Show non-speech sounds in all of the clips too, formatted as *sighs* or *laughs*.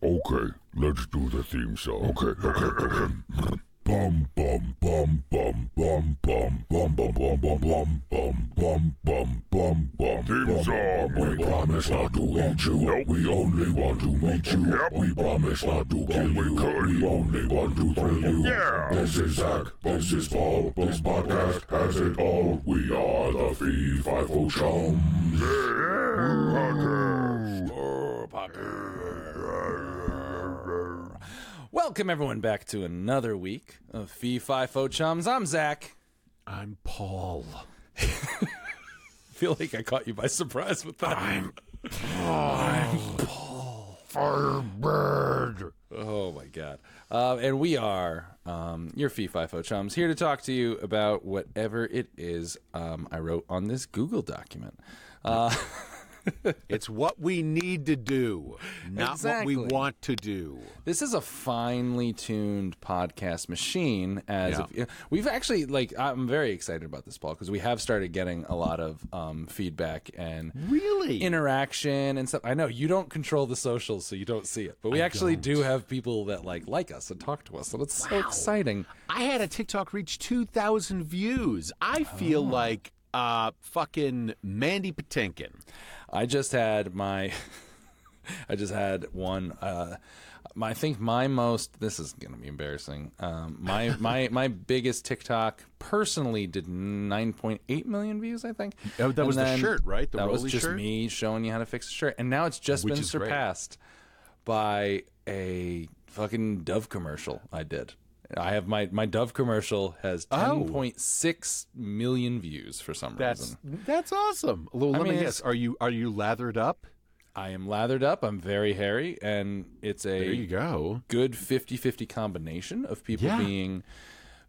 Okay, let's do the theme song. Okay, okay, okay. Bum bum bum bum bum bum bum bum bum bum bum bum bum bum bum bum. Theme song. We promise not to hit you. We only want to meet you. We promise not to kill you. We only want to thrill you. Yeah. This is Zach. This is Paul. This podcast has it all. We are the Fee Five Chums. Welcome everyone back to another week of Fee Fi Fo Chums. I'm Zach. I'm Paul. *laughs* feel like I caught you by surprise with that. I'm Paul. Firebird. Oh my god! Uh, and we are um, your Fee Fi Fo Chums here to talk to you about whatever it is um, I wrote on this Google document. Uh, *laughs* *laughs* It's what we need to do, not Exactly. what we want to do. This is a finely tuned podcast machine. As Yeah. if, we've actually like, I'm very excited about this, Paul, because we have started getting a lot of um, feedback and Really? interaction and stuff. I know you don't control the socials, so you don't see it, but we actually don't. do have people that like like us and talk to us, and it's so exciting. I had a TikTok reach 2,000 views. I feel Oh. like uh, fucking Mandy Patinkin. I just had my, *laughs* I just had one. Uh, my, I think my most. This is going to be embarrassing. Um, my *laughs* my my biggest TikTok personally did 9.8 million views. I think. Oh, that And was the shirt, right? The that was just shirt? me showing you how to fix a shirt, and now it's just Which been is great. surpassed by a fucking Dove commercial I did. I have my my Dove commercial has Oh. 10.6 million views for some That's reason. that's awesome. Well, let mean, me guess. Are you are you lathered up? I am lathered up. I'm very hairy, and it's a There you go. good 50-50 combination of people Yeah. being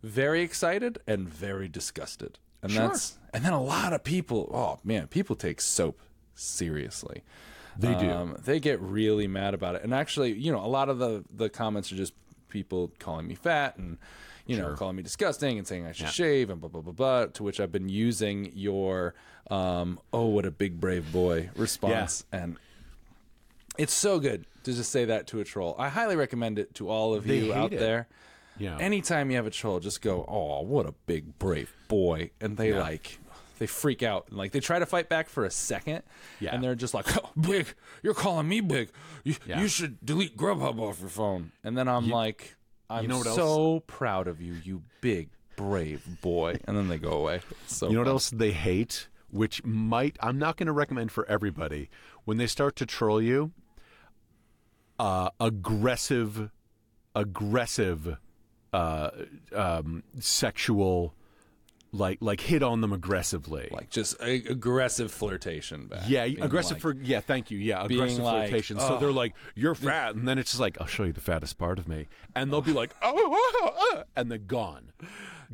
very excited and very disgusted. And Sure. that's and then a lot of people, oh man, people take soap seriously. They do. Um, they get really mad about it. And actually, you know, a lot of the the comments are just people calling me fat and you know, calling me disgusting and saying I should Yeah. shave and blah blah blah blah. To which I've been using your um, "Oh, what a big brave boy" response, and it's so good to just say that to a troll. I highly recommend it to all of They you out it. there. Yeah. Anytime you have a troll, just go, "Oh, what a big brave boy," and they Yeah. like they freak out and like they try to fight back for a second, Yeah. and they're just like, oh, "Big, you're calling me big. You, Yeah. you should delete Grubhub off your phone." And then I'm like, "I'm know what else? so proud of you, you big brave boy." And then they go away. So You know what else they hate? Which might I'm not going to recommend for everybody. When they start to troll you, uh, aggressive, aggressive, uh, um, sexual, like like hit on them aggressively. Like just a- aggressive flirtation back. yeah, aggressive like- for yeah, thank you. Yeah, aggressive like, flirtation. So "Oh." they're like, "You're fat," and then it's just like, "I'll show you the fattest part of me," and they'll be like, *laughs* oh, "Oh,", oh, oh," and they're gone.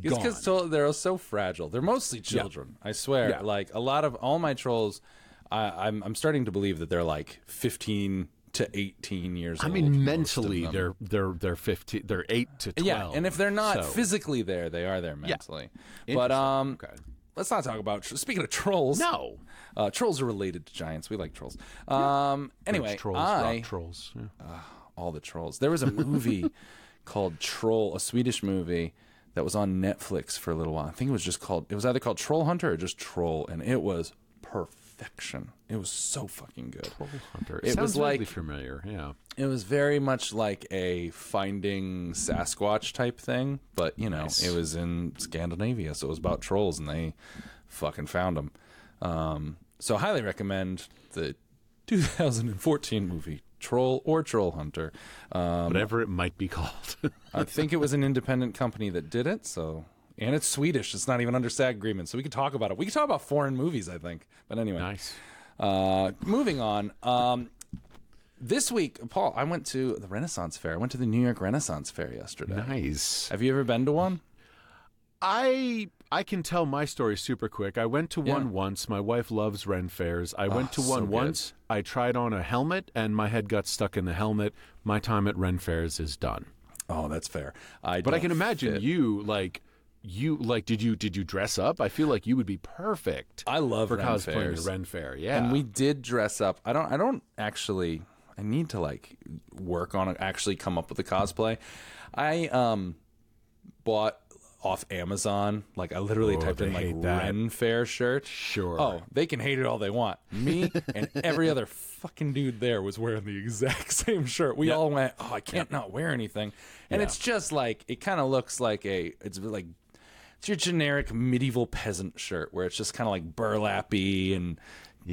It's because they're so fragile. They're mostly children. I swear. Yeah. Like a lot of all my trolls, I, I'm I'm starting to believe that they're like 15 to 18 years I old. I mean, mentally, they're they're they're fifteen, they're eight to twelve. yeah, and if they're not so- physically there, they are there mentally. Yeah. But um, Okay. let's not talk about. Speaking of trolls, No. uh, trolls are related to giants. We like trolls. Um, anyway, Rich trolls, I trolls. yeah. all the trolls. There was a movie *laughs* called Troll, a Swedish movie that was on Netflix for a little while. I think it was just called. It was either called Troll Hunter or just Troll, and it was perfection. It was so fucking good. Troll Hunter. It It was like- familiar. Yeah. It was very much like a finding Sasquatch type thing, but you know, Nice. it was in Scandinavia, so it was about trolls, and they fucking found them. Um, so, highly recommend the 2014 movie Troll or Troll Hunter. Um, Whatever it might be called. *laughs* I think it was an independent company that did it. So, and it's Swedish. It's not even under SAG agreement, so we could talk about it. We could talk about foreign movies, I think. But anyway, nice. uh, moving on. Um, this week, Paul, I went to the Renaissance Fair. I went to the New York Renaissance Fair yesterday. Nice. Have you ever been to one? I I can tell my story super quick. I went to Yeah. one once. My wife loves Ren fairs. I went to one good. once. I tried on a helmet and my head got stuck in the helmet. My time at Ren fairs is done. Oh, that's fair. I But I can imagine fit. you like you like did you did you dress up? I feel like you would be perfect. I love for Ren cosplaying fairs. Ren Fair. Yeah. And we did dress up. I don't. I don't actually. I need to like work on it, actually come up with a cosplay. I um bought off Amazon. Like I literally Oh, typed in like that. Ren Fair shirt. Sure. Oh, they can hate it all they want. Me and every other fucking dude there was wearing the exact *laughs* same shirt. We all went, "Oh, I can't not wear anything." And it's just like it kind of looks like a it's like it's your generic medieval peasant shirt where it's just kind of like burlappy and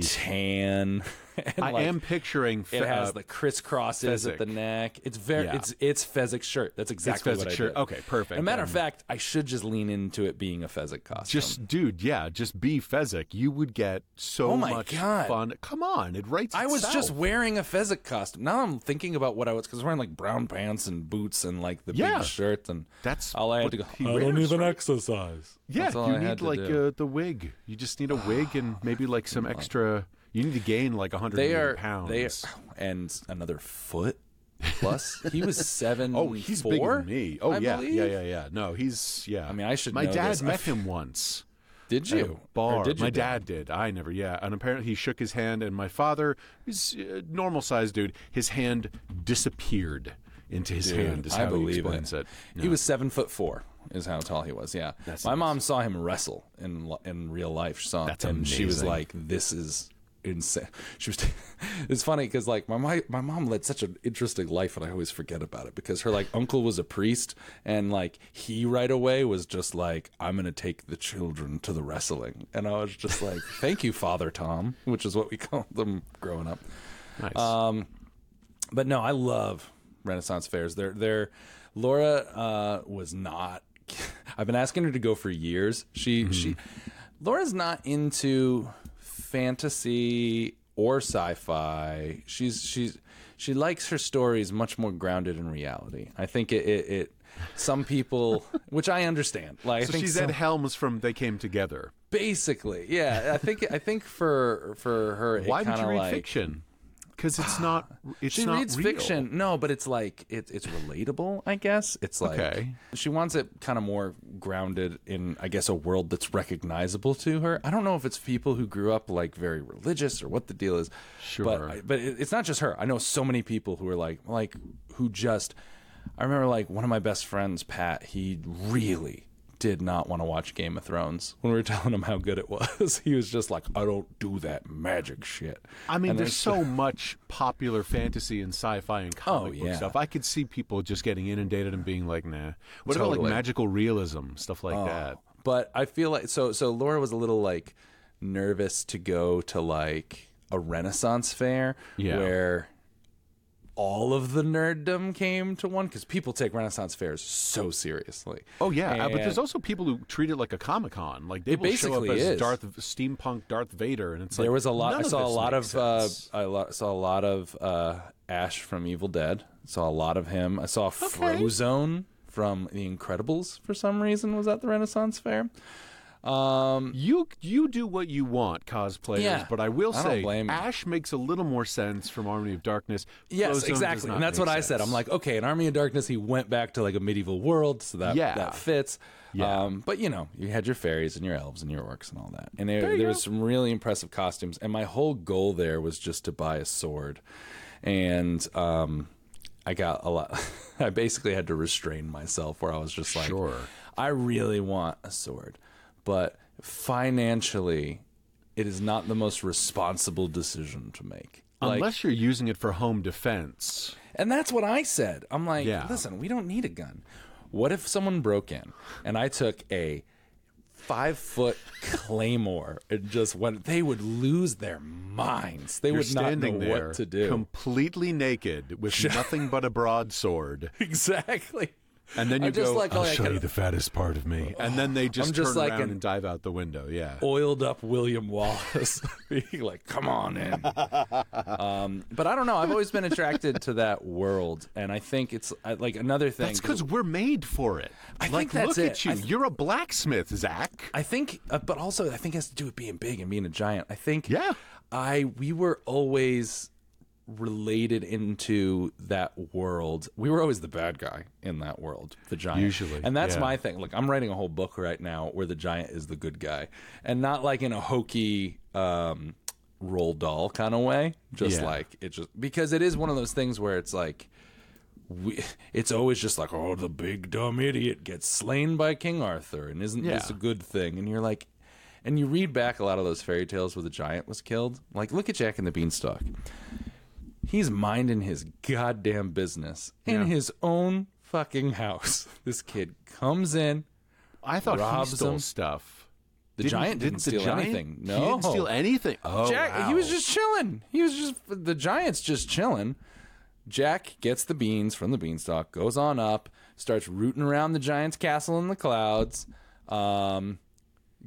tan. *laughs* *laughs* and I like, am picturing. It has the crisscrosses at the neck. It's very Yeah. it's it's Fezzik shirt. That's exactly what Fezzik I shirt. did. Okay, perfect. As a matter of Um, fact, I should just lean into it being a Fezzik costume. Just, dude, yeah, just be Fezzik. You would get so Oh my much God. fun. Come on, it writes. I was itself. just wearing a Fezzik costume. Now I'm thinking about what I was because I was wearing like brown pants and boots and like the Yeah. big shirt and That's all I had to go. he I don't wears, even right? exercise. Yeah, you I need like uh, the wig. You just need a wig and *sighs* maybe like some extra. You need to gain like a hundred they are pounds. they are, and another foot plus. he was *laughs* seven. Oh, he's four, bigger than me. Oh I yeah, believe. yeah, yeah, yeah. No, he's yeah. I mean, I should My dad this. Met *laughs* him once. Did you? Bar. did my your dad did. I never. Yeah, and apparently he shook his hand, and my father, who's a normal sized dude, his hand disappeared into his hand. Is I how believe he explains it. it. He was seven foot four. Is how tall he was. Yeah, That's my nice. mom saw him wrestle in in real life. She saw, That's and she was like, "This is insane." *laughs* She was. *laughs* it's funny because like my, my my mom led such an interesting life, and I always forget about it because her like uncle was a priest, and like he right away was just like, "I'm gonna take the children to the wrestling," and I was just like, *laughs* "Thank you, Father Tom," which is what we called them growing up. Nice. Um, but no, I love Renaissance fairs. They're they're Laura uh, was not. I've been asking her to go for years. She she Laura's not into fantasy or sci-fi. She's she's she likes her stories much more grounded in reality. I think it it, it some people, *laughs* which I understand. Like I so think she's some- Ed Helms from They Came Together. basically, yeah. I think I think for for her, Why kinda you read like, fiction? Because it's *sighs* not. It's she not reads real. fiction no but it's like it, it's relatable i guess it's like Okay. she wants it kind of more grounded in i guess a world that's recognizable to her i don't know if it's people who grew up like very religious or what the deal is Sure. but, but it, it's not just her i know so many people who are like like who just i remember like one of my best friends pat he really did not want to watch Game of Thrones. When we were *laughs* telling him how good it was, he was just like, "I don't do that magic shit." I mean, And there's so *laughs* much popular fantasy and sci-fi and comic oh, book Oh, yeah. stuff. I could see people just getting inundated and being like, "Nah." What about like magical realism stuff like oh, that? But I feel like so so Laura was a little like nervous to go to like a Renaissance fair Yeah. where all of the nerddom came to one because people take Renaissance fairs so seriously. Oh yeah, uh, but there's also people who treat it like a comic con. Like they will show up basically as is. Darth steampunk Darth Vader, and it's like there was a lot. I of saw a lot of uh. I lo- saw a lot of uh, Ash from Evil Dead. Saw a lot of him. I saw Frozone from The Incredibles for some reason was at the Renaissance fair. Um, You you do what you want, cosplayers. Yeah, but I will I don't say, you. Ash makes a little more sense from Army of Darkness. Yes, Frozone exactly, and that's make what I said. I'm like, okay, in Army of Darkness, he went back to like a medieval world, so that Yeah. that fits. Yeah. Um, but you know, you had your fairies and your elves and your orcs and all that, and there, There there was some really impressive costumes. And my whole goal there was just to buy a sword, and um, I got a lot. *laughs* I basically had to restrain myself, where I was just like, Sure. I really want a sword, but financially, it is not the most responsible decision to make. Like, Unless you're using it for home defense. and that's what I said. I'm like, Yeah. listen, we don't need a gun. What if someone broke in and I took a five foot *laughs* claymore and just went? They would lose their minds. They You're would not know standing there, what to do. completely naked, with *laughs* nothing but a broadsword, exactly. And then you just go, like, "I'll I show you the fattest part of me," and then they just I'm just turn like around an- and dive out the window. Yeah. Oiled up William Wallace, *laughs* being like, "Come on in." *laughs* um, but I don't know. I've always been attracted to that world, and I think it's uh, like another thing. That's because we're made for it. I like, think that's look it. at you. Th- You're a blacksmith, Zach. I think, uh, but also I think it has to do with being big and being a giant. I think, Yeah. I we were always related into that world. We were always the bad guy in that world, the giant. Usually, and that's yeah. my thing. Like I'm writing a whole book right now where the giant is the good guy, and not like in a hokey. Um, Roald Dahl kind of way. Just Yeah. like it just because it is one of those things where it's like we, it's always just like, oh, the big dumb idiot gets slain by King Arthur, and isn't this a good thing? And you're like, and you read back a lot of those fairy tales where the giant was killed. Like, look at Jack and the Beanstalk. He's minding his goddamn business in Yeah. his own fucking house. *laughs* This kid comes in. I thought Robs he stole him. stuff. The giant didn't steal anything. he No. didn't steal anything. Oh, Jack, he was wow. just chilling. He was just the giant's just chilling. Jack gets the beans from the beanstalk, goes on up, starts rooting around the giant's castle in the clouds, um,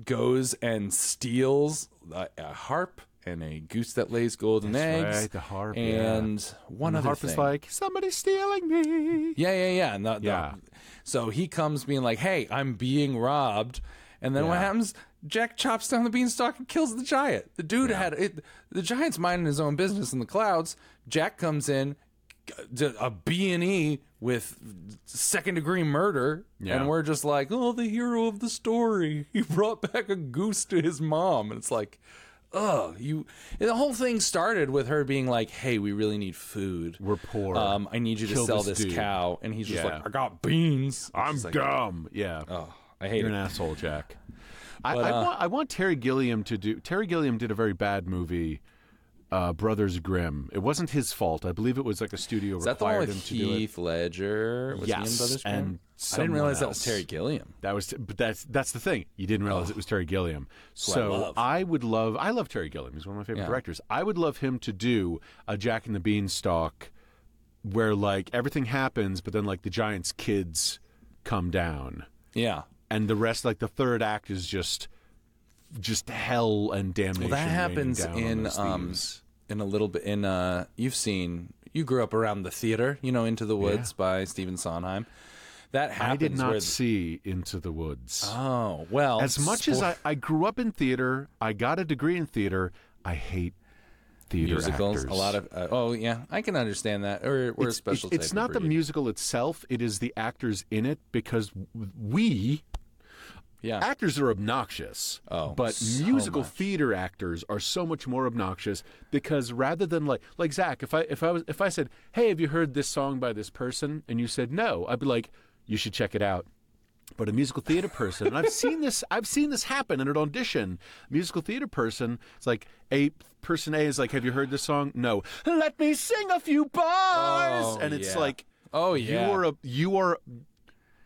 goes and steals a, a harp and a goose that lays golden That's eggs. right, the harp, yeah. and one And the other harp thing. is like somebody's stealing me. Yeah, yeah, yeah. And the- the- Yeah. so he comes being like, "Hey, I'm being robbed," and then what happens? Jack chops down the beanstalk and kills the giant. The dude had it. The giant's minding his own business in the clouds. Jack comes in, a B and E with second degree murder, Yeah. and we're just like, "Oh, the hero of the story. He brought back a goose to his mom," and it's like. Ugh, you. The whole thing started with her being like, "Hey, we really need food. We're poor. Um, I need you to sell this this, cow." And he's just Yeah. like, "I got beans." And I'm like, dumb. Yeah. Oh, I hate You're it. an asshole, Jack. I, But, I, uh, want, I want Terry Gilliam to do. Terry Gilliam did a very bad movie, uh, Brothers Grimm. It wasn't his fault. I believe it was like a studio Is that the one required him to do it. Ledger? Was Yes, Brothers Grimm? and I didn't realize that was. Terry Gilliam. That was, but that's that's the thing. You didn't realize it was Terry Gilliam. So love. I, would love. I love Terry Gilliam. He's one of my favorite Yeah. directors. I would love him to do a Jack and the Beanstalk, where like everything happens, but then like the Giants' kids come down, Yeah. and the rest, like the third act, is just just hell and damnation. Well, that happens in um in a little bit in uh you've seen you grew up around the theater, you know, Into the Woods by Stephen Sondheim. That happens I did not see Into the Woods. Oh, well. as much as I, I grew up in theater, I got a degree in theater. I hate theater musicals, actors. a lot of uh, oh yeah, I can understand that. Or we're it's, special it's, it's not the musical itself; it is the actors in it because we Yeah. actors are obnoxious. Oh, but so musical much. theater actors are so much more obnoxious because rather than like like Zach, if I if I was if I said, "Hey, have you heard this song by this person?" and you said no, I'd be like, "You should check it out." But a musical theater person, and I've seen this, I've seen this happen in an audition. Musical theater person, it's like a person A is like, "Have you heard this song?" No. Let me sing a few bars, Oh, and it's yeah. like, Oh, yeah. you are a you are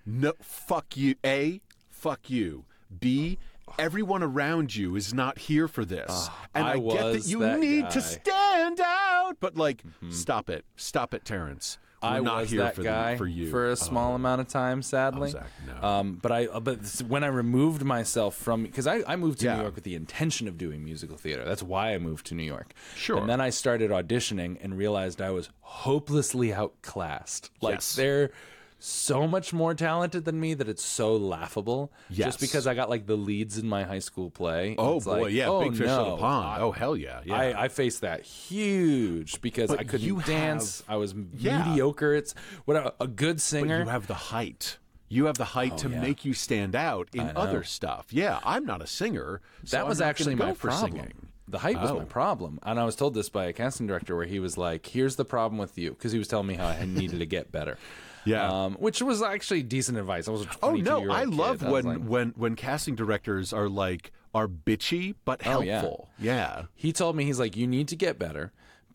no fuck you. A fuck you. B everyone around you is not here for this. Ah, and I I, get that you that need guy. to stand out, but like mm-hmm. stop it. Stop it, Terrence. We're I not was here that for guy the, for you. a small amount of time, sadly. Zach, no. Um, but I, but when I removed myself from, because I, I moved to Yeah. New York with the intention of doing musical theater. That's why I moved to New York. Sure. And then I started auditioning and realized I was hopelessly outclassed. Like Yes. they're so much more talented than me that it's so laughable. Yes. Just because I got like the leads in my high school play. Oh It's boy, like, yeah, oh, big fish no. in the pond. oh hell yeah, yeah. I, I faced that huge because But I couldn't you dance. have- I was Yeah. mediocre. It's what a, good but singer. you have the height. You have the height oh, to Oh, yeah. make you stand out in other stuff. Yeah, I'm not a singer. so that was actually my problem. singing. The height was Oh. my problem, and I was told this by a casting director where he was like, "Here's the problem with you," because he was telling me how I needed to get better. Yeah. um, which was actually decent advice. I was Oh no, I love I when like- when when casting directors are like are bitchy but Oh, yeah. helpful. yeah. he told me he's like, "You need to get better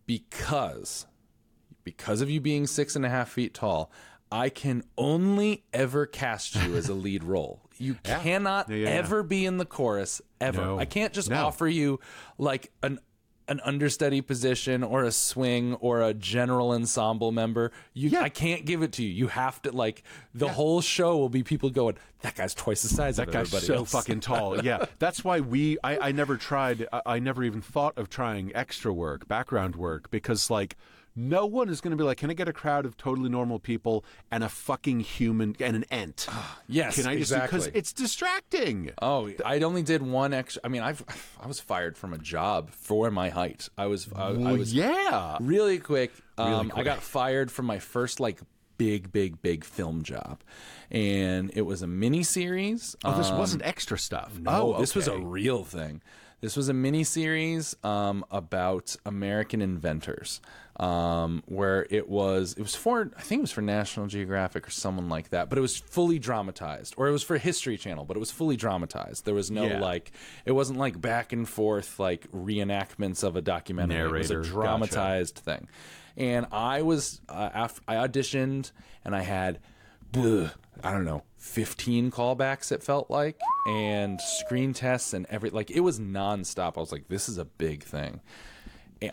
because because of you being six and a half feet tall." I can only ever cast you as a *laughs* lead role. You cannot Yeah, yeah, yeah. ever be in the chorus ever. No. I can't just No. offer you like an an understudy position or a swing or a general ensemble member. You Yeah. I can't give it to you. You have to like the whole show will be people going, That guy's twice the size That of guy's everybody so else." fucking tall. *laughs* Yeah, that's why we. I, I never tried. I, I never even thought of trying extra work, background work, because like no one is going to be like, can I get a crowd of totally normal people and a fucking human and an ant? *sighs* Yes, Can I just exactly. because it's distracting. Oh, I only did one extra. I mean, I've I was fired from a job for my height. I was I, I was yeah. really quick. Um, I quick. got fired from my first like big, big, big film job, and it was a mini series. Oh, this wasn't extra stuff. No, oh, this was a real thing. This was a mini series um, about American inventors, um, where it was it was for I think it was for National Geographic or someone like that, but it was fully dramatized, or it was for History Channel, but it was fully dramatized. There was no Yeah. like it wasn't like back and forth like reenactments of a documentary. it was Narrator, a gotcha. dramatized thing, and I was uh, af- I auditioned and I had. I don't know, 15 callbacks it felt like and screen tests and every like it was nonstop. I was like this is a big thing.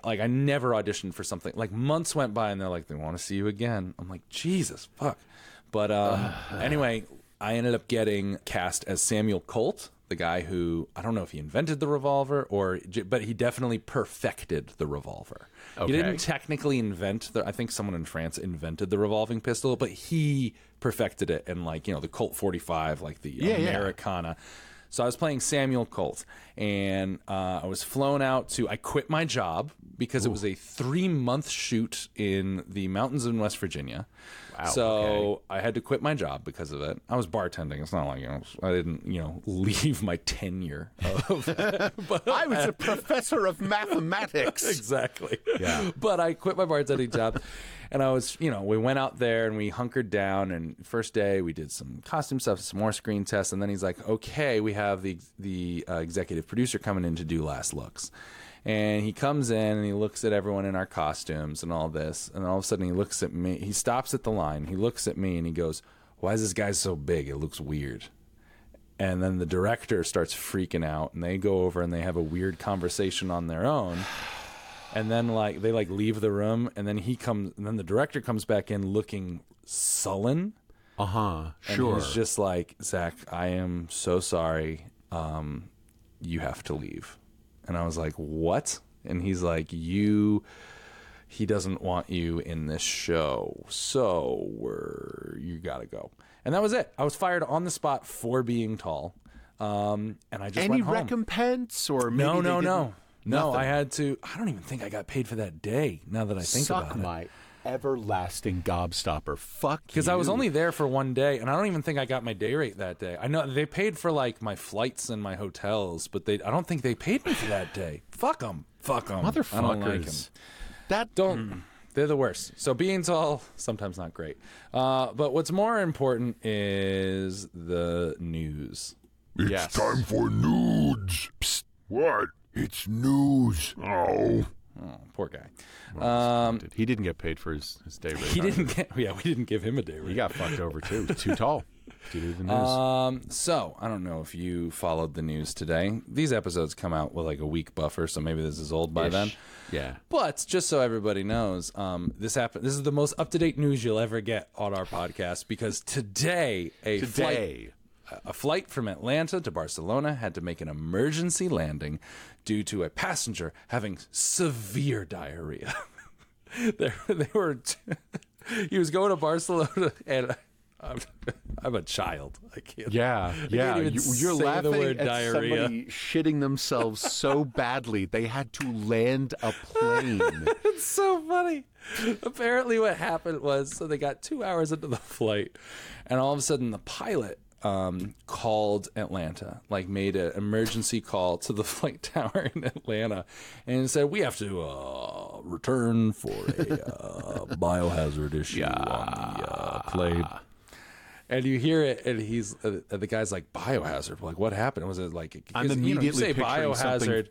Like I never auditioned for something. Like months went by and they're like they want to see you again. I'm like Jesus fuck. But um anyway, I ended up getting cast as Samuel Colt, the guy who I don't know if he invented the revolver or but he definitely perfected the revolver. Okay. He didn't technically invent the I think someone in France invented the revolving pistol, but he perfected it and like, you know, the Colt 45 like the Yeah, yeah. So I was playing Samuel Colt, and uh, I was flown out to. I quit my job because it was a three month shoot in the mountains in West Virginia. Wow, So okay. I had to quit my job because of it. I was bartending. It's not like you know I didn't you know *laughs* leave my tenure of. but *laughs* *laughs* I was a professor of mathematics. exactly. Yeah. But I quit my bartending job, and I was, you know, we went out there and we hunkered down. And first day we did some costume stuff, some more screen tests, and then he's like, "Okay, we have the the uh, executive producer coming in to do last looks." And he comes in and he looks at everyone in our costumes and all this, and all of a sudden he looks at me. He stops at the line. He looks at me and he goes, "Why is this guy so big? It looks weird." and then the director starts freaking out and they go over and they have a weird conversation on their own and then like they like leave the room and then he comes and then the director comes back in looking sullen Uh huh. and Sure. he's just like zach i am so sorry um you have to leave and i was like what? And he's like you he doesn't want you in this show. So we're you gotta go. And that was it. I was fired on the spot for being tall. Um and i just Any went home. recompense or maybe no no. no no Nothing. i had to i don't even think i got paid for that day now that i think Suck about it. My everlasting gobstopper. Fuck because I was only there for one day, and I don't even think I got my day rate that day. I know they paid for like my flights and my hotels, but they I don't think they paid me for that day. Fuck them, fuck them, I don't like 'em. motherfuckers. That Don't. They're the worst. So beans all sometimes not great. Uh, but what's more important is the news. It's Yes. time for nudes. Psst. What? It's news. Oh. Oh, poor guy. Um, he didn't get paid for his, his day rate. *laughs* he either. didn't get. Yeah, we didn't give him a day rate. He got fucked over too. Too tall. *laughs* To the news. Um, so I don't know if you followed the news today. These episodes come out with like a week buffer, so maybe this is old by Ish. then. yeah. But just so everybody knows, um, this happened. This is the most up to date news you'll ever get on our podcast because today a flight Today. A flight from Atlanta to Barcelona had to make an emergency landing due to a passenger having severe diarrhea. *laughs* they, they were he was going to Barcelona and I'm, I'm a child. I can't. Yeah, yeah. even You, you're say the laughing word at diarrhea. somebody shitting themselves so *laughs* badly they had to land a plane. *laughs* It's so funny. Apparently, what happened was so they got two hours into the flight, and all of a sudden, the pilot um, called Atlanta, like made an emergency call to the *laughs* flight tower in Atlanta, and said, "We have to uh, return for a uh, *laughs* biohazard issue on the uh, plane." And you hear it, and he's uh, the guy's like biohazard. Like, what happened? Was it like I'm 'cause, you know, you immediately say biohazard?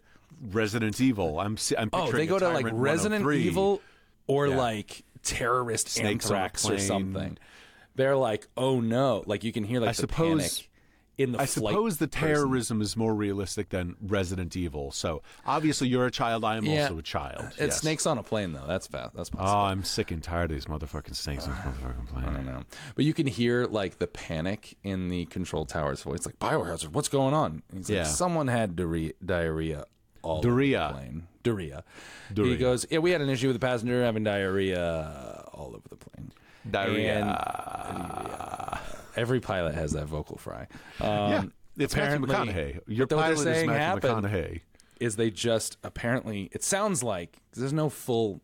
Resident Evil. I'm I'm Oh, they go to like Resident Evil or Yeah. like terrorist Snakes anthrax or something. They're like, oh no! Like you can hear like I the suppose- panic in the I flight suppose the person. terrorism is more realistic than Resident Evil. So obviously you're a child. I am Yeah. also a child. It's yes. snakes on a plane though. That's fast. That's possible. Oh. I'm sick and tired of these motherfucking snakes on this motherfucking *sighs* I plane. don't know, but you can hear like the panic in the control tower's voice, like biohazard. What's going on? And he's Yeah. like, someone had diarrhea, diarrhea all over Diarrhea. the plane. Diarrhea. He goes, yeah, we had an issue with the passenger having diarrhea all over the plane. Diarrhea. And- Every pilot has that vocal fry. Um, yeah, it's Matthew McConaughey. Your but what they're pilot is Matthew happened McConaughey. is they just apparently it sounds like there's no full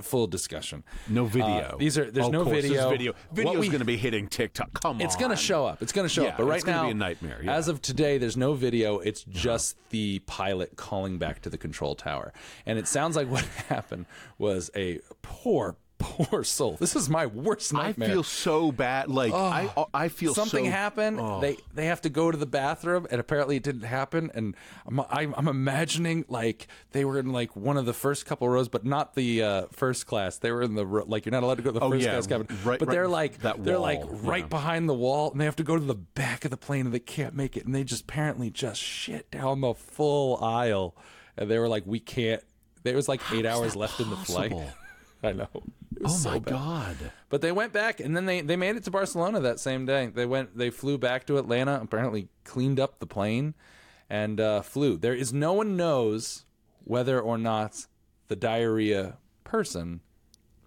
full discussion. No video. Uh, these are there's Of no course, video. video. Video's going to be hitting TikTok. Come It's on. It's going to show up. It's going to show Yeah, up. But right it's now, be a nightmare, yeah. as of today, there's no video. It's just the pilot calling back to the control tower, and it sounds like what *laughs* happened was a poor, poor soul. This is my worst nightmare. I feel so bad. Like I, I feel something so, happened. Oh. They they have to go to the bathroom, and apparently it didn't happen. And I'm, I'm I'm imagining like they were in like one of the first couple rows, but not the uh, first class. They were in the like you're not allowed to go to the Oh, first yeah, class cabin, right- but right they're like that they're like right yeah. behind the wall, and they have to go to the back of the plane, and they can't make it, and they just apparently just shit down the full aisle, and they were like, we can't. There was like eight hours left in the flight. *laughs* I know. Oh so my bad. god. But they went back, and then they, they made it to Barcelona that same day. They went, they flew back to Atlanta. Apparently, cleaned up the plane, and uh, flew. There is no one knows whether or not the diarrhea person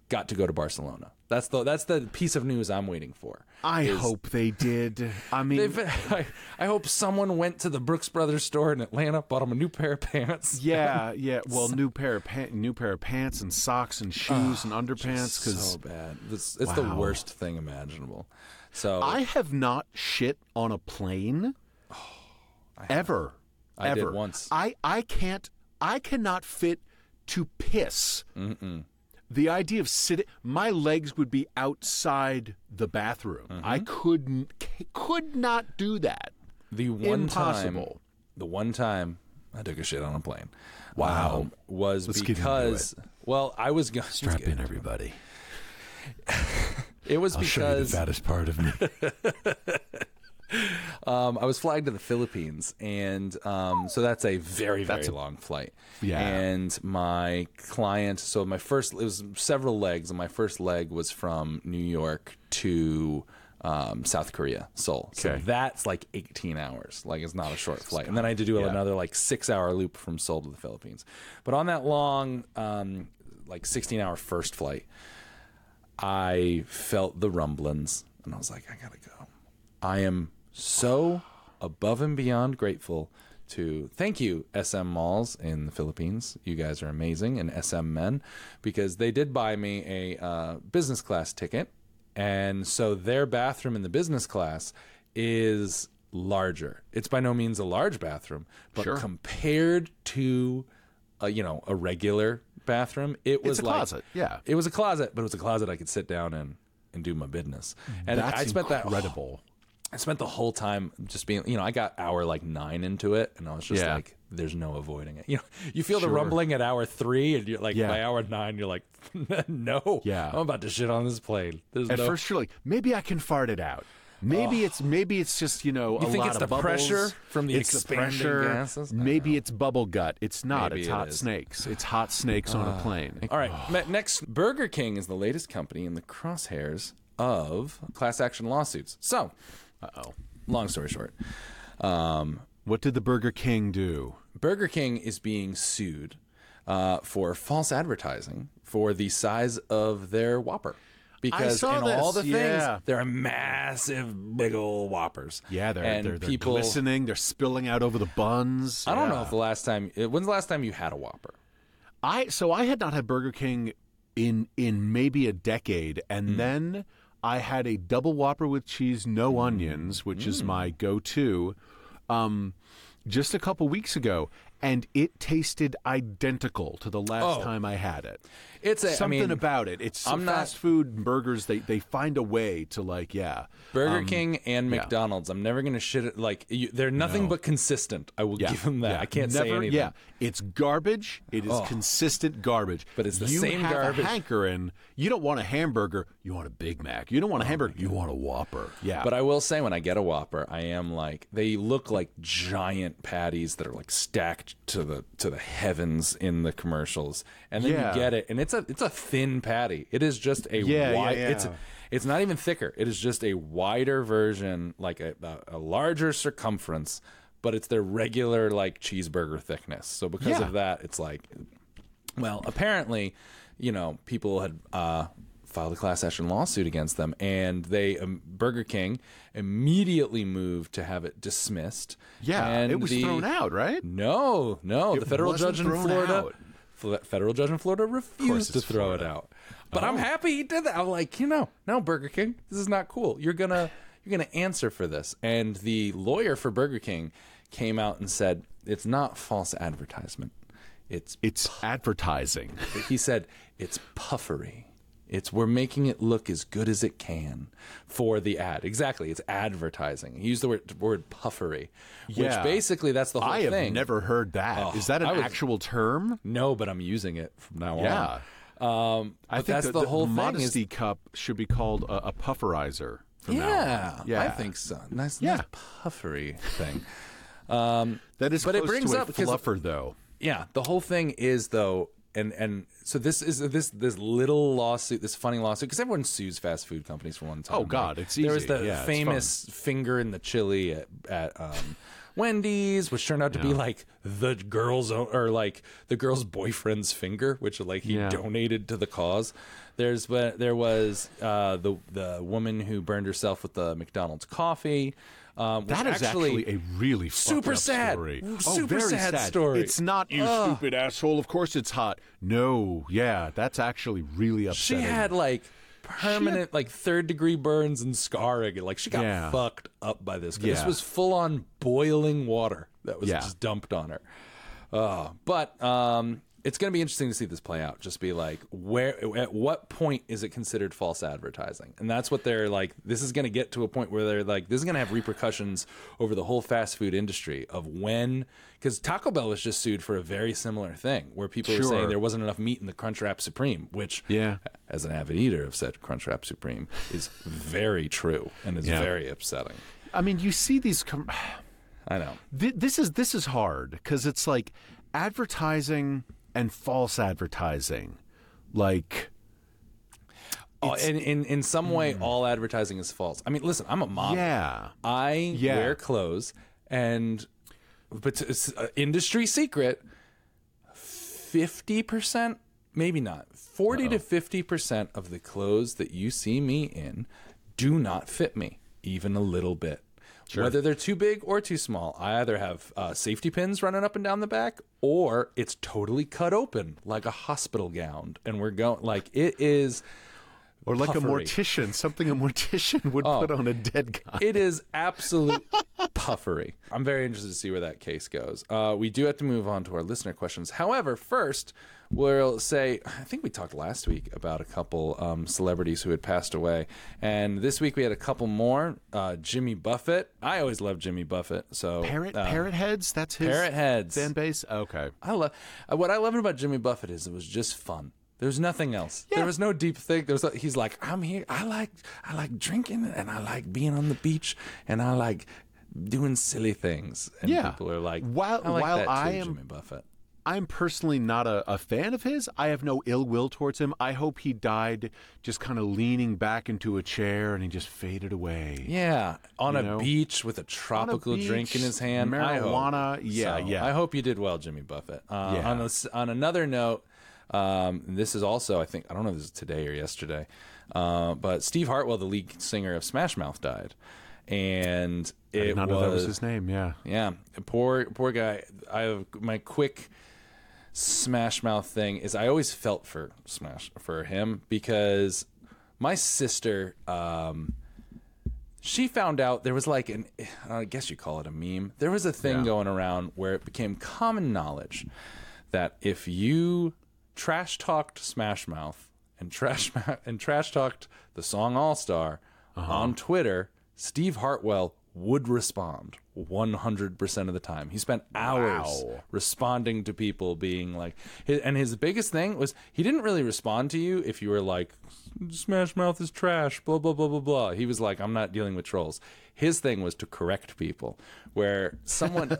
got to go to Barcelona. That's the that's the piece of news I'm waiting for. I is- hope they did. I *laughs* mean, *laughs* I, I hope someone went to the Brooks Brothers store in Atlanta, bought them a new pair of pants. yeah, yeah. *laughs* Well, new pair of pa- new pair of pants and socks and shoes and ah, underpants because so bad. It's, it's the worst thing imaginable. So I have not shit on a plane *sighs* ever. I did ever. once. I I can't. I cannot fit to piss. The idea of sitting, my legs would be outside the bathroom. I Mm-hmm. couldn't, could not do that. The one time, the one time I took a shit on a plane, Wow. um, was Let's because well, I was going. Strap in, everybody. *laughs* It was I'll show you the because fattest part of me. *laughs* um, I was flying to the Philippines, and um, so that's a very very long flight. Yeah. And my client, so my first it was several legs, and my first leg was from New York to. Um, South Korea, Seoul. So Okay. that's like 18 hours. Like it's not a short flight. And then I had to do Yeah. another like six hour loop from Seoul to the Philippines. But on that long, um, like 16 hour first flight, I felt the rumblings and I was like, I gotta go. I am so above and beyond grateful to thank you SM Malls in the Philippines. You guys are amazing and SM Men because they did buy me a uh, business class ticket, and so their bathroom in the business class is larger. It's by no means a large bathroom, but Sure. compared to a, you know a regular bathroom, it was a like closet, yeah. it was a closet, but it was a closet I could sit down in and do my business. And That's I spent that incredible. I spent the whole time just being, you know, I got hour like nine into it, and I was just Yeah. like, "There's no avoiding it." You know, you feel the rumbling at hour three, and you're like, Yeah. by hour nine, you're like, *laughs* "No, Yeah. I'm about to shit on this plane." There's At no. first, you're like, maybe I can fart it out. Maybe it's maybe it's just you know You a think lot it's of the bubbles. pressure from the it's the expanding pressure. gases? Maybe it's bubble gut. It's not. Maybe it's it hot snakes. It's hot snakes on a plane. All right, me- next, Burger King is the latest company in the crosshairs of class action lawsuits. So, Uh oh. long story short, um, What did the Burger King do? Burger King is being sued uh, for false advertising for the size of their Whopper. Because saw in all this, the yeah. things, they're massive, big old Whoppers. Yeah, they're and they're, they're people. glistening. They're spilling out over the buns. I don't know if the last time. When's the last time you had a Whopper? I so I had not had Burger King in in maybe a decade, and then I had a double Whopper with cheese, no onions, which is my go-to, um, just a couple weeks ago, and it tasted identical to the last Oh. time I had it. It's a, I Something mean, about it. It's I'm not- fast food burgers. They they find a way to like yeah. Burger um, King and yeah. McDonald's. I'm never going to shit it. Like you, they're nothing but consistent. I will Yeah, give them that. yeah. I can't Never, say anything. Yeah, it's garbage. It is Oh. consistent garbage. But it's the you same have garbage. A hankering. You don't want a hamburger. You want a Big Mac. You don't want a hamburger. You want a Whopper. Yeah. But I will say, when I get a Whopper, I am like they look like giant patties that are like stacked to the to the heavens in the commercials, and then Yeah. you get it, and it's a it's a thin patty. It is just a Yeah, yeah, wide. yeah. It's it's not even thicker. It is just a wider version, like a, a, a larger circumference, but it's their regular like cheeseburger thickness. So because Yeah. of that, it's like well, apparently, you know, people had uh, filed a class action lawsuit against them, and they um, Burger King immediately moved to have it dismissed. yeah, and it was the- thrown out, right? No, no, the federal judge in Florida. Federal judge in Florida refused to throw it out. But I'm happy he did that. I'm like, you know, no, Burger King, this is not cool. You're gonna you're gonna answer for this. And the lawyer for Burger King came out and said it's not false advertisement. It's It's advertising. he said it's puffery. It's we're making it look as good as it can for the ad. Exactly, it's advertising. He used the word word puffery, Yeah. which basically that's the whole thing. I have never heard that. Is Oh, that an was- actual term? no, but I'm using it from now Yeah. on. Um, I think that's that the, whole thing. modesty Is, cup should be called a, a pufferizer. From now yeah, on. yeah, I think so. Nice, Yeah. nice puffery thing. *laughs* Um, that is but it brings up- fluffer, though. yeah the whole thing is though and and so this is this this little lawsuit this funny lawsuit because everyone sues fast food companies for one time Oh, God, it's easy. there was the Yeah, famous finger in the chili at, at um wendy's which turned out to be like the girl's own or like the girl's boyfriend's finger which like he Yeah. donated to the cause. There's there was uh the the woman who burned herself with the mcdonald's coffee um, That is actually, a really Super up sad. story. oh, Super very sad story. It's not you stupid asshole. Of course it's hot. No, yeah, that's actually really upsetting. She had like permanent, like third degree burns and scarring. Like she got Yeah. fucked up by this. Yeah. This was full on boiling water that was Yeah. just dumped on her. Uh, but um, it's going to be interesting to see this play out. Just be like, where, at what point is it considered false advertising? And that's what they're like. This is going to get to a point where they're like, this is going to have repercussions over the whole fast food industry of when, because Taco Bell was just sued for a very similar thing, where people were saying there wasn't enough meat in the Crunchwrap Supreme, which, Yeah. as an avid eater of said, Crunchwrap Supreme is very true and is Yeah. very upsetting. I mean, you see these. Com- I know. Th- this is this is hard because it's like advertising and false advertising. Like, Oh, in, in in some way, all advertising is false. I mean, listen, I'm a mom. yeah, I Yeah. wear clothes, and but it's uh, industry secret. Fifty percent, maybe not, 40 to fifty percent of the clothes that you see me in do not fit me even a little bit. Whether they're too big or too small, I either have uh, safety pins running up and down the back, or it's totally cut open like a hospital gown, and we're going like it is. Or like Puffery. a mortician, something a mortician would put on a dead guy. It is absolute *laughs* puffery. I'm very interested to see where that case goes. Uh, we do have to move on to our listener questions. However, first, we'll say I think we talked last week about a couple um, celebrities who had passed away, and this week we had a couple more. Uh, Jimmy Buffett. I always love Jimmy Buffett. So Parrot, uh, parrot heads. That's his Parrot Heads. fan base. Okay, I love what I loved about Jimmy Buffett is it was just fun. There's nothing else. There was no deep thing. There's he's like I'm here. I like I like drinking and I like being on the beach and I like doing silly things. And Yeah. people are like, While- I like while too, I am- Jimmy Buffett. I'm personally not a, a fan of his. I have no ill will towards him. I hope he died just kind of leaning back into a chair and he just faded away. Yeah, on a know? beach with a tropical drink in his hand. Marijuana. Yeah, So, yeah. I hope you did well, Jimmy Buffett. Uh, Yeah. on, a on another note, um, this is also, I think, I don't know if this is today or yesterday, uh, but Steve Harwell, the lead singer of Smash Mouth, died. And I it not was, that was his name. Yeah. yeah, poor poor guy. I have my quick Smash Mouth thing is I always felt for Smash for him because my sister um she found out there was like an I guess you call it a meme. There was a thing Yeah. going around where it became common knowledge that if you trash talked Smash Mouth and trash and trash talked the song All Star Uh-huh. on Twitter, Steve Harwell would respond 100% of the time. He spent hours Wow. responding to people being like and his biggest thing was he didn't really respond to you if you were like Smash Mouth is trash, blah blah blah blah blah. He was like I'm not dealing with trolls. His thing was to correct people where someone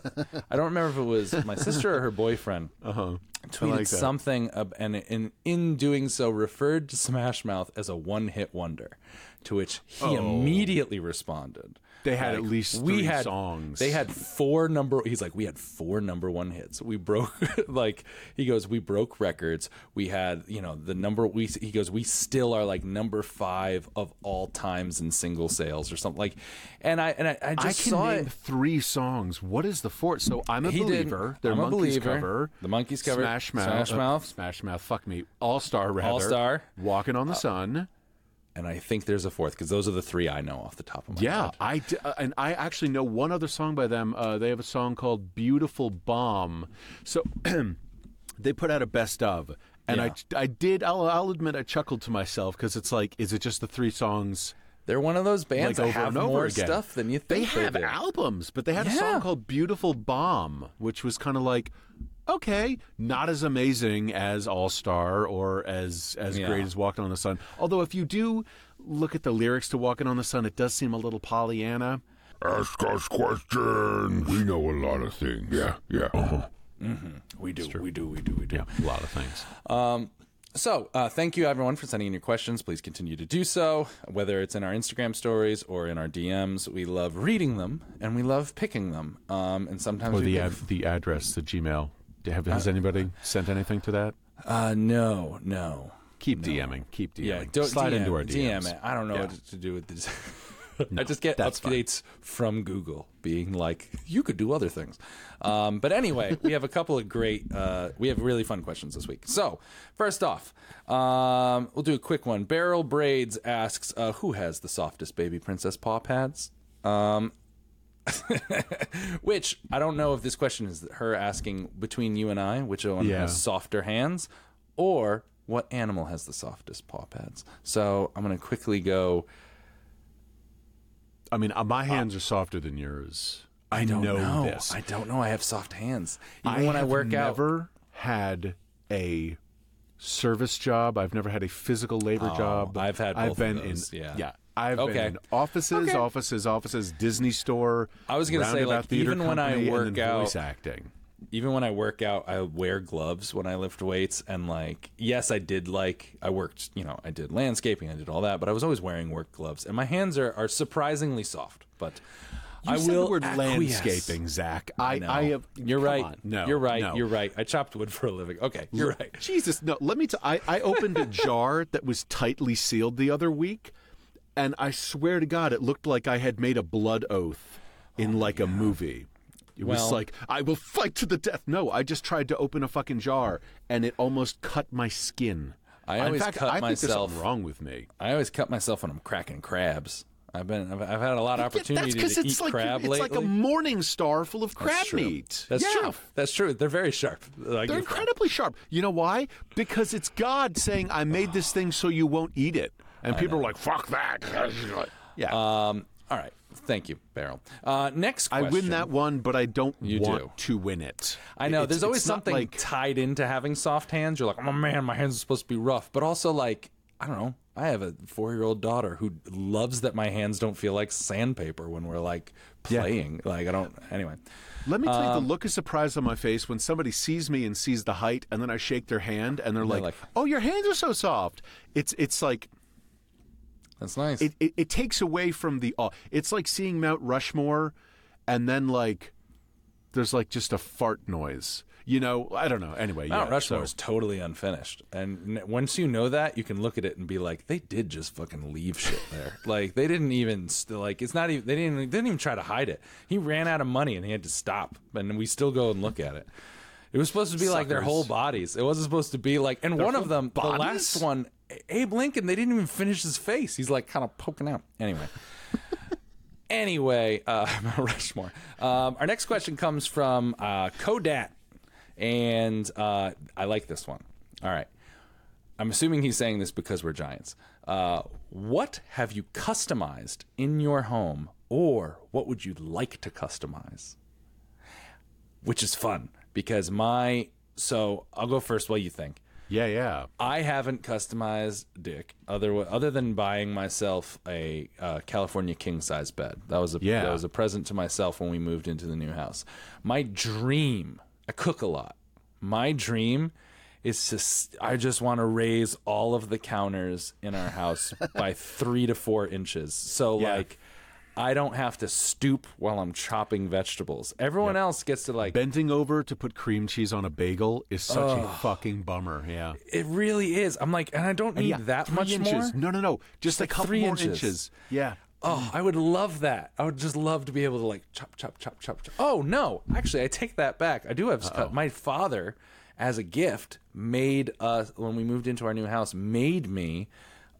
I don't remember if it was my sister or her boyfriend *laughs* Uh-huh. tweeted like something ab- and in in doing so referred to Smash Mouth as a one-hit wonder to which he immediately responded Oh. They had at least we three had songs. they had four number he's like we had four number one hits we broke *laughs* like he goes we broke records we had you know the number we he goes we still are like number five of all times in single sales or something like and i and i, I I just can saw name it three songs. What is the fourth? So I'm a he believer. They're I'm a Monkees believer. cover. The Monkees cover. Smash Mouth. Smash Mouth. Smash Mouth. Fuck me. All Star rather. All Star. Walking on the Sun. and I think there's a fourth because those are the three I know off the top of my Yeah, head. I d- uh, and I actually know one other song by them. Uh, they have a song called "Beautiful Bomb." So *clears throat* they put out a best of, and Yeah. I I did. I'll, I'll admit I chuckled to myself because it's like, is it just the three songs? They're one of those bands like that have more again. stuff than you think. They think have do. albums, but they had a song called "Beautiful Bomb," which was kind of like, okay, not as amazing as All Star or as as Yeah. great as Walking on the Sun. Although, if you do look at the lyrics to Walking on the Sun, it does seem a little Pollyanna. Ask us questions. We know a lot of things. Yeah, yeah. Uh-huh. We do, we do, we do, we do. Yeah, a lot of things. So, uh, thank you everyone for sending in your questions. Please continue to do so, whether it's in our Instagram stories or in our DMs. We love reading them and we love picking them. Um, and sometimes Or the ad, the address, the Gmail. Have, has anybody sent anything to that? uh, no, no. Keep DMing. Keep DMing. Yeah, don't Slide DM, into our DMs. DM it. I don't know Yeah. what to do with this. *laughs* *laughs* I just get that's fine. updates from Google being like, you could do other things. Um, but anyway, *laughs* we have a couple of great, uh, we have really fun questions this week. So, first off, um, we'll do a quick one. Barrel Braids asks, uh, who has the softest baby princess paw pads? Um, *laughs* which I don't know if this question is her asking between you and I, which one Yeah. has softer hands, or what animal has the softest paw pads. So I'm going to quickly go. I mean, uh, my hands are softer than yours. I, don't know, know. this. I don't know. I have soft hands. Even when I work out. never had a service job. I've never had a physical labor job. Oh, I've had I've been in yeah. yeah. I've Okay. been in offices, Okay. offices, offices, Disney store. I was gonna say, Roundabout like, even when I Company, work out- voice acting. Even when I work out, I wear gloves when I lift weights. And like, yes, I did like I worked. You know, I did landscaping, I did all that, but I was always wearing work gloves, and my hands are, are surprisingly soft. But You I will the word acquiesce. landscaping, Zach. I, No. I have. You're right. on. No, you're right. no. You're right. I chopped wood for a living. Okay, you're right. Jesus, no. Let me. T- I I opened a jar *laughs* that was tightly sealed the other week, and I swear to God, it looked like I had made a blood oath in oh like a movie. It was like I will fight to the death. No, I just tried to open a fucking jar, and it almost cut my skin. I always fact, cut I think there's myself- something wrong with me. I always cut myself when I'm cracking crabs. I've been. I've, I've had a lot of opportunity That's because to it's eat like crab it's lately. like a morning star full of crab That's meat. That's Yeah. true. That's true. They're very sharp. Like, They're incredibly sharp. You know why? Because it's God saying, "I made this thing so you won't eat it," and people are like, "Fuck that." *laughs* Yeah, Um. All right. Thank you, Beryl. Uh, next I win that one, but I don't You want do. to win it. I know. It's- there's always something like tied into having soft hands. You're like, oh man, my hands are supposed to be rough, but also like, I don't know. I have a four year old daughter who loves that my hands don't feel like sandpaper when we're like Yeah. playing. Like I don't. Anyway. Let me tell Um, you the look of surprise on my face when somebody sees me and sees the height, and then I shake their hand, and they're like, like- "Oh, your hands are so soft." It's it's like That's nice. it, it, it takes away from the awe. It's like seeing Mount Rushmore, and then like there's like just a fart noise. You know, I don't know. Anyway, Mount yeah, Rushmore so- is totally unfinished, and n- once you know that, you can look at it and be like, they did just fucking leave shit there. *laughs* like they didn't even st- like it's not even they didn't they didn't even try to hide it. He ran out of money and he had to stop, and we still go and look at it. It was supposed to be like their whole bodies. It wasn't supposed to be like, and one of them, the last one, Abe Lincoln, they didn't even finish his face. He's like kind of poking out. Anyway. *laughs* Anyway, uh, *laughs* Rushmore. Um, our next question comes from uh, Kodat, and uh, I like this one. All right. I'm assuming he's saying this because we're giants. Uh, what have you customized in your home, or what would you like to customize? Which is fun because my. So I'll go first. What do you think? Yeah, yeah. I haven't customized Dick other other than buying myself a uh, California king size bed. That was a Yeah. that was a present to myself when we moved into the new house. My dream. I cook a lot. My dream is to. I just want to raise all of the counters in our house *laughs* by three to four inches. So Yeah. like. I don't have to stoop while I'm chopping vegetables. Everyone else gets to like Bending over to put cream cheese on a bagel is such a fucking bummer. Yeah. it really is. I'm like, and I don't need Yeah, that much inches. more. No, no, no. Just like a couple three more inches. inches. Yeah. Oh, I would love that. I would just love to be able to like chop, chop, chop, chop, chop. Oh no, actually, I take that back. I do have cut. My father as a gift, made us when we moved into our new house, made me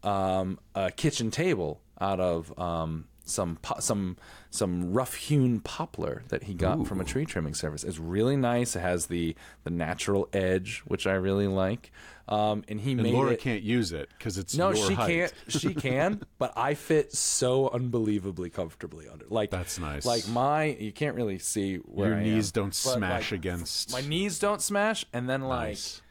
um, a kitchen table out of um, some po- some some rough hewn poplar that he got from a tree trimming service. It's really nice. It has the the natural edge, which I really like. Um, and he And made Laura it. can't use it because it's No, your she height. can't. She *laughs* can, but I fit so unbelievably comfortably under. Like That's nice. Like my, you can't really see where Your I knees am, don't smash like, against. My knees don't smash, and then like Nice.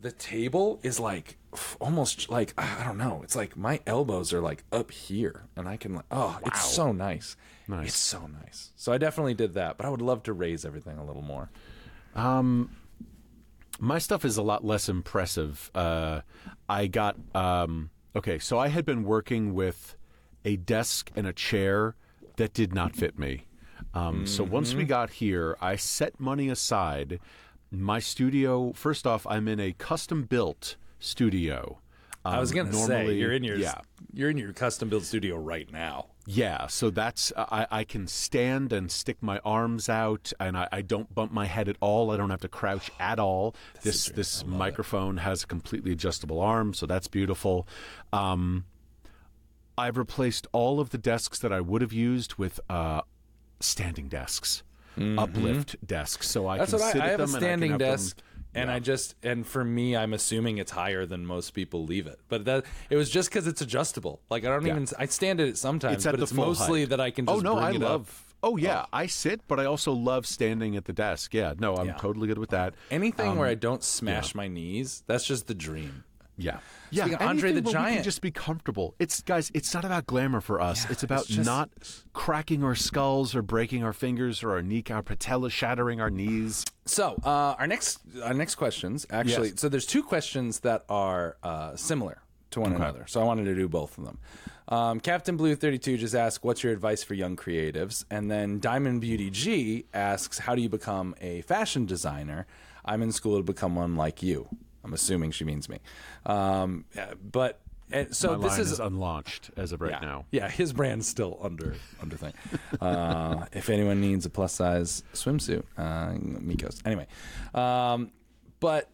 the table is like almost like I don't know. It's like my elbows are like up here, and I can like oh, it's so nice. Nice. It's so nice. So I definitely did that, but I would love to raise everything a little more. Um, my stuff is a lot less impressive. Uh, I got um, okay, so I had been working with a desk and a chair that did not fit me. Um, So once Mm-hmm. we got here, I set money aside. My studio, first off, I'm in a custom built studio. I was Um, gonna say normally- you're in your yeah. you're in your custom built studio right now. Yeah, so that's I, I can stand and stick my arms out, and I, I don't bump my head at all. I don't have to crouch at all. this this microphone has a completely adjustable arm, so that's beautiful. Um, I've replaced all of the desks that I would have used with uh, standing desks, uplift desks, so I Mm-hmm. That's can sit I, I at have a them and I can standing have them- and I just and for me, I'm assuming it's higher than most people leave it. But that it was just because it's adjustable. Like I don't Yeah. even I stand at it sometimes, It's at but the it's mostly height. that I can just oh no, I love. up. Oh yeah, I sit, but I also love standing at the desk. Yeah, no, I'm Yeah. totally good with that. Anything Um, where I don't smash my knees, that's just the dream. Yeah. Yeah. Speaking Andre the where we can Giant. just be comfortable. It's guys, it's not about glamour for us. it's about just- not cracking our skulls or breaking our fingers or our knee our patella shattering our knees. So uh, our next our next questions actually. Yes. So there's two questions that are uh, similar to one another. So I wanted to do both of them. Um, Captain Blue 32 just asked, "What's your advice for young creatives?" And then Diamond Beauty G asks, "How do you become a fashion designer? I'm in school to become one like you." I'm assuming she means me. Um, uh, but and so My this is is, unlaunched as of right yeah. now. Yeah, his brand's still under under thing. Uh, if anyone needs a plus size swimsuit, uh, Mikos. Anyway, um, but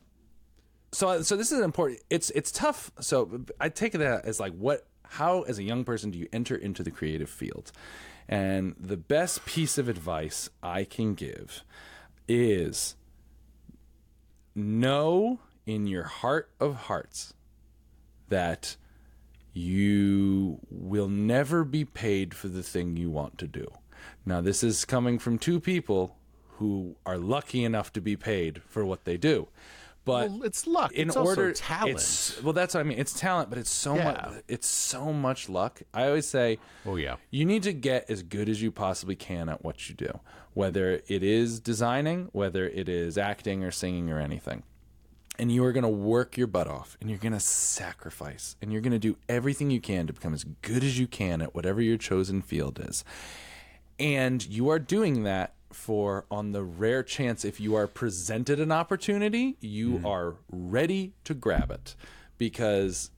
so so this is important. It's it's tough. So I take that as like what how as a young person do you enter into the creative field? And the best piece of advice I can give is know in your heart of hearts that you will never be paid for the thing you want to do. Now, this is coming from two people who are lucky enough to be paid for what they do. But Well, it's luck. in It's also order talent. it's- well, that's what I mean. It's talent, but it's so Yeah. much. It's so much luck. I always say, Oh, yeah. you need to get as good as you possibly can at what you do, whether it is designing, whether it is acting or singing or anything. And you are going to work your butt off and you're going to sacrifice and you're going to do everything you can to become as good as you can at whatever your chosen field is. And you are doing that for on the rare chance if you are presented an opportunity, you mm-hmm. are ready to grab it because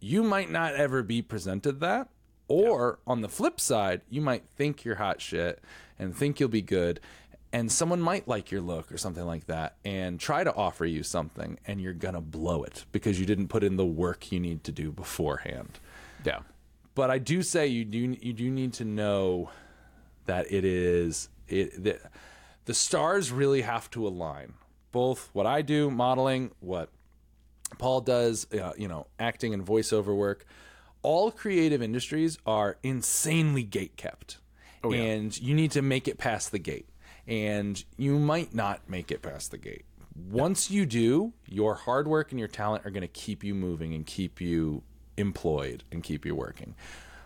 you might not ever be presented that. Or on the flip side, you might think you're hot shit and think you'll be good. And someone might like your look or something like that and try to offer you something, and you're going to blow it because you didn't put in the work you need to do beforehand. Yeah. But I do say you do you do need to know that it is it the, the stars really have to align. Both what I do, modeling, what Paul does, uh, you know, acting and voiceover work. All creative industries are insanely gate kept, and you need to make it past the gate. And you might not make it past the gate. Once you do, your hard work and your talent are going to keep you moving and keep you employed and keep you working.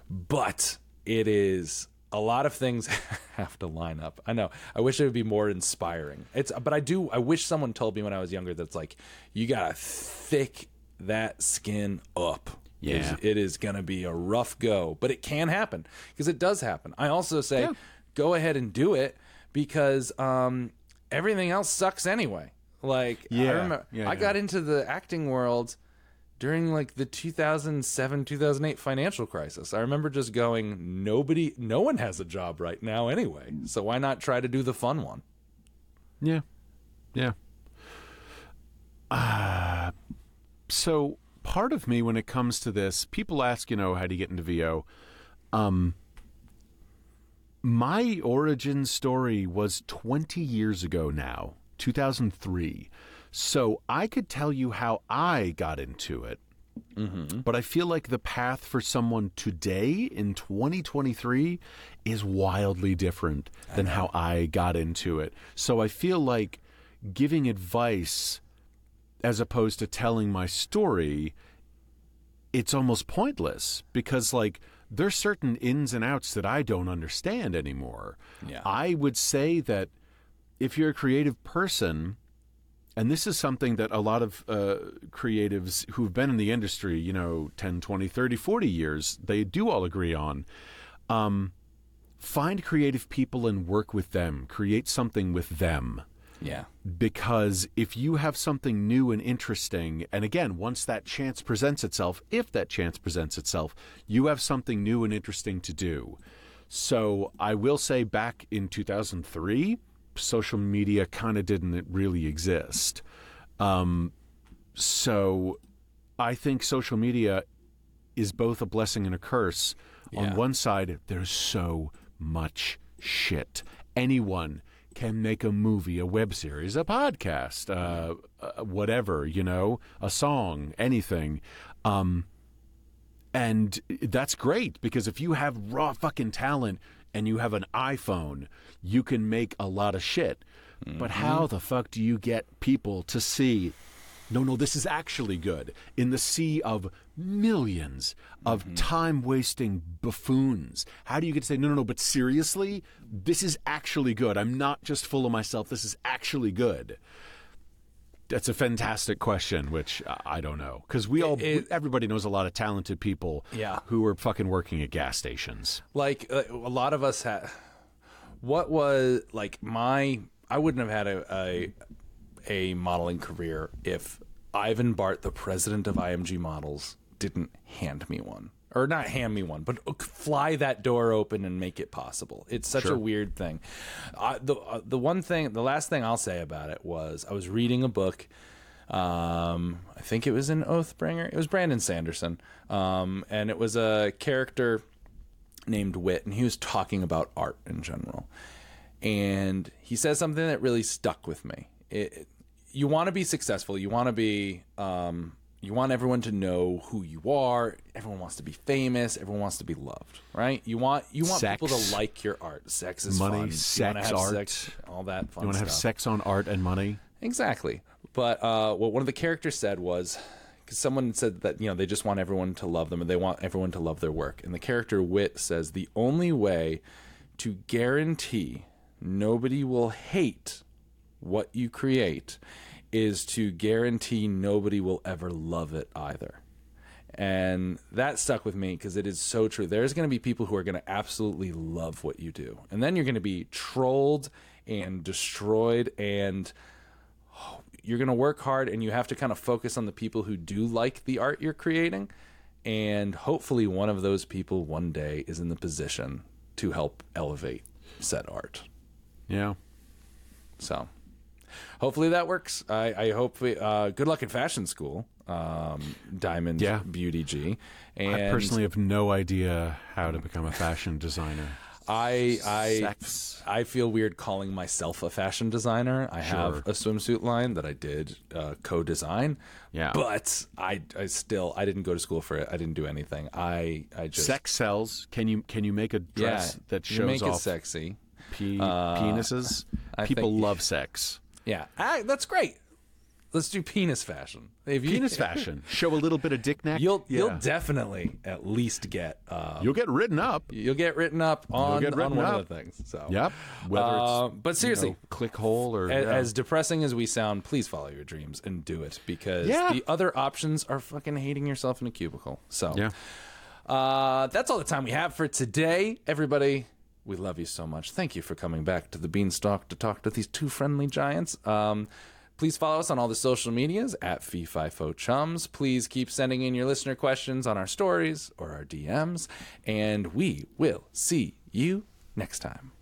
But it is a lot of things *laughs* have to line up. I know. I wish it would be more inspiring. It's but I do I wish someone told me when I was younger that's like you got to thick that skin up. Yeah. It is going to be a rough go, but it can happen because it does happen. I also say go ahead and do it because um everything else sucks anyway. Like I Yeah. remember Yeah, I yeah. got into the acting world during like the 2007 2008 financial crisis i remember just going nobody no one has a job right now anyway so why not try to do the fun one Yeah. Yeah. so part of me when it comes to this people ask you know how do you get into vo um my origin story was 20 years ago now 2003 so i could tell you how i got into it mm-hmm. but i feel like the path for someone today in 2023 is wildly different than uh-huh. how i got into it. So i feel like giving advice as opposed to telling my story, it's almost pointless because like there's certain ins and outs that I don't understand anymore. Yeah. I would say that if you're a creative person, and this is something that a lot of uh, creatives who've been in the industry, you know, 10, 20, 30, 40 years, they do all agree on. Um, find creative people and work with them, create something with them Yeah. because if you have something new and interesting, and again, once that chance presents itself, if that chance presents itself, you have something new and interesting to do. So I will say back in 2003, social media kind of didn't really exist. Um, so I think social media is both a blessing and a curse. Yeah. On one side, there's so much shit. Anyone can make a movie, a web series, a podcast, uh, uh, whatever, you know, a song, anything. Um, and that's great because if you have raw fucking talent and you have an iPhone, you can make a lot of shit. But how the fuck do you get people to see no, no, this is actually good. In the sea of millions of time wasting buffoons, how do you get to say, no, no, no, but seriously, this is actually good? I'm not just full of myself. This is actually good. That's a fantastic question, which I don't know. Because we all, It- everybody knows a lot of talented people Yeah. who are fucking working at gas stations. like uh, a lot of us had what was like my i wouldn't have had a, a a modeling career if ivan bart the president of img models didn't hand me one or not hand me one but fly that door open and make it possible it's such a weird thing uh, the uh, the one thing the last thing i'll say about it was i was reading a book um, I think it was an Oathbringer. It was Brandon Sanderson, um, and it was a character named Wit, and he was talking about art in general. And he says something that really stuck with me. It, you want to be successful. You want to be. Um, you want everyone to know who you are. Everyone wants to be famous. Everyone wants to be loved, right? You want you want Sex. people to like your art. Sex is Money, fun. You sex, have art. sex, all that fun You want to have sex on art and money? Exactly. But uh, what one of the characters said was, because someone said that you know they just want everyone to love them and they want everyone to love their work. And the character Wit says the only way to guarantee nobody will hate what you create is to guarantee nobody will ever love it either. And that stuck with me because it is so true. There's going to be people who are going to absolutely love what you do. And then you're going to be trolled and destroyed and oh, you're going to work hard and you have to kind of focus on the people who do like the art you're creating and hopefully one of those people one day is in the position to help elevate said art Yeah. so hopefully that works i, I hope we, uh, good luck in fashion school um, diamond Yeah. beauty g and I personally have no idea how to become a fashion designer. I I Sex. I feel weird calling myself a fashion designer. I have a swimsuit line that I did uh, co-design. Yeah. but I I still I didn't go to school for it. I didn't do anything. I I just Sex sells. Can you can you make a dress yeah, that you shows make off it sexy. pe- penises? I People think- love sex. Yeah, Ah, that's great. Let's do penis fashion. If you- Penis *laughs* fashion. Show a little bit of dick neck. You'll Yeah. you'll definitely at least get uh, You'll get written up. you'll get written up on, get on one up. of the things. So Yep. Whether it's Uh, but seriously, you know, ClickHole or A- yeah. As depressing as we sound, please follow your dreams and do it because Yeah. the other options are fucking hating yourself in a cubicle. So, yeah. uh, that's all the time we have for today. Everybody, we love you so much. Thank you for coming back to the Beanstalk to talk to these two friendly giants. Um, please follow us on all the social medias at FeeFiFo Chums. Please keep sending in your listener questions on our stories or our DMs, and we will see you next time.